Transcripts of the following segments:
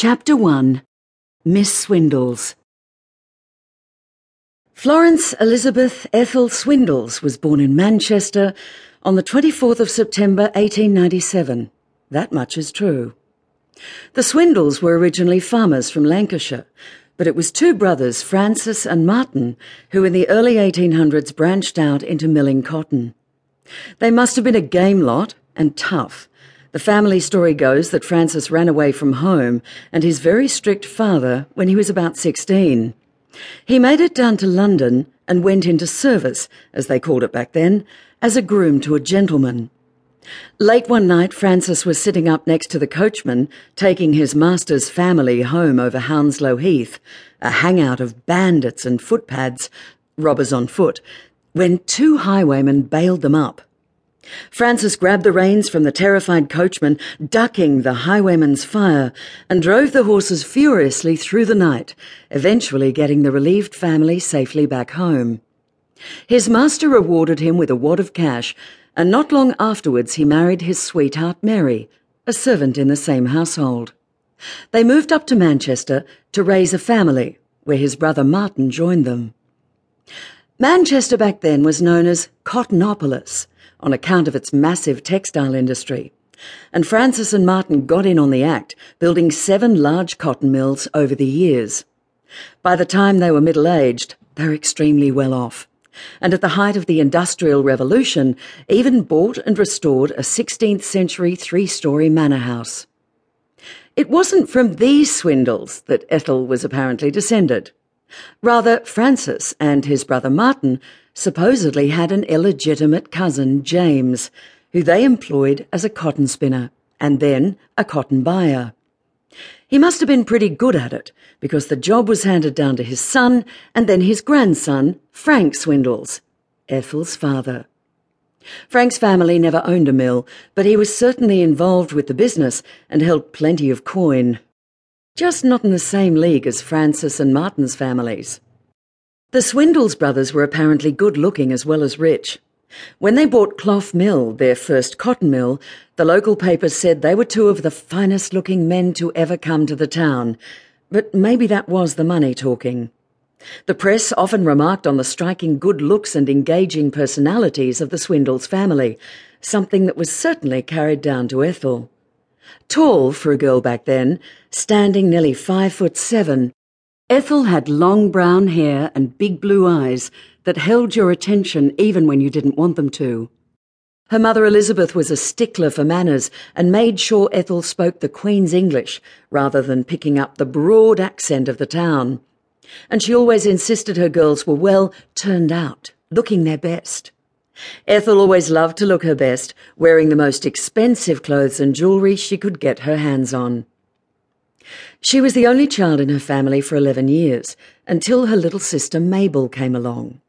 Chapter 1 Miss Swindells Florence Elizabeth Ethel Swindells was born in Manchester on the 24th of September 1897. That much is true. The Swindells were originally farmers from Lancashire, but it was two brothers, Francis and Martin, who in the early 1800s branched out into milling cotton. They must have been a game lot and tough. The family story goes that Francis ran away from home and his very strict father when he was about 16. He made it down to London and went into service, as they called it back then, as a groom to a gentleman. Late one night, Francis was sitting up next to the coachman, taking his master's family home over Hounslow Heath, a hangout of bandits and footpads, robbers on foot, when two highwaymen bailed them up. Francis grabbed the reins from the terrified coachman, ducking the highwayman's fire, and drove the horses furiously through the night, eventually getting the relieved family safely back home. His master rewarded him with a wad of cash, and not long afterwards he married his sweetheart Mary, a servant in the same household. They moved up to Manchester to raise a family, where his brother Martin joined them. Manchester back then was known as Cottonopolis on account of its massive textile industry. And Francis and Martin got in on the act, building seven large cotton mills over the years. By the time they were middle aged, they were extremely well off. And at the height of the Industrial Revolution, even bought and restored a 16th century three story manor house. It wasn't from these Swindells that Ethel was apparently descended. Rather, Francis and his brother Martin supposedly had an illegitimate cousin, James, who they employed as a cotton spinner and then a cotton buyer. He must have been pretty good at it because the job was handed down to his son and then his grandson, Frank Swindells, Ethel's father. Frank's family never owned a mill, but he was certainly involved with the business and held plenty of coin just not in the same league as Francis and Martin's families. The Swindells brothers were apparently good looking as well as rich. When they bought Clough Mill, their first cotton mill, the local papers said they were two of the finest looking men to ever come to the town. But maybe that was the money talking. The press often remarked on the striking good looks and engaging personalities of the Swindells family, something that was certainly carried down to Ethel. Tall for a girl back then, standing nearly five foot seven, Ethel had long brown hair and big blue eyes that held your attention even when you didn't want them to. Her mother Elizabeth was a stickler for manners and made sure Ethel spoke the Queen's English rather than picking up the broad accent of the town. And she always insisted her girls were well turned out, looking their best. Ethel always loved to look her best, wearing the most expensive clothes and jewellery she could get her hands on. She was the only child in her family for 11 years, until her little sister Mabel came along.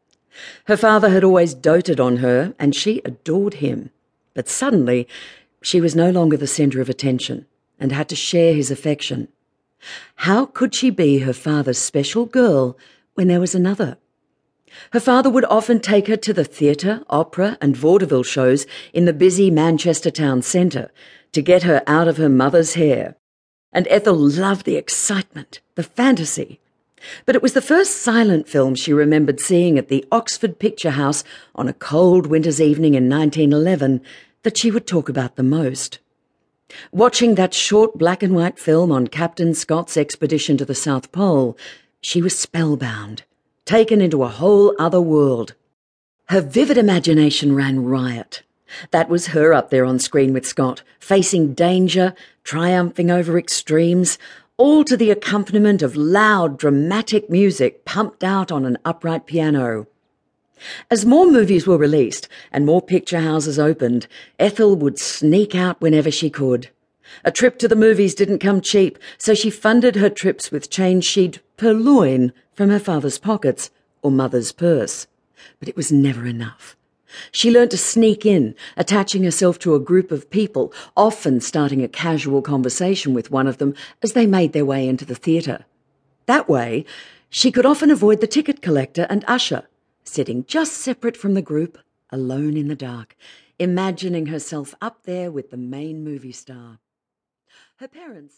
Her father had always doted on her, and she adored him. But suddenly, she was no longer the centre of attention, and had to share his affection. How could she be her father's special girl when there was another? Her father would often take her to the theatre, opera, and vaudeville shows in the busy Manchester town centre to get her out of her mother's hair. And Ethel loved the excitement, the fantasy. But it was the first silent film she remembered seeing at the Oxford Picture House on a cold winter's evening in 1911 that she would talk about the most. Watching that short black and white film on Captain Scott's expedition to the South Pole, she was spellbound taken into a whole other world. Her vivid imagination ran riot. That was her up there on screen with Scott, facing danger, triumphing over extremes, all to the accompaniment of loud, dramatic music pumped out on an upright piano. As more movies were released and more picture houses opened, Ethel would sneak out whenever she could. A trip to the movies didn't come cheap, so she funded her trips with change she'd purloin from her father's pockets or mother's purse. But it was never enough. She learned to sneak in, attaching herself to a group of people, often starting a casual conversation with one of them as they made their way into the theatre. That way, she could often avoid the ticket collector and usher, sitting just separate from the group, alone in the dark, imagining herself up there with the main movie star. Her parents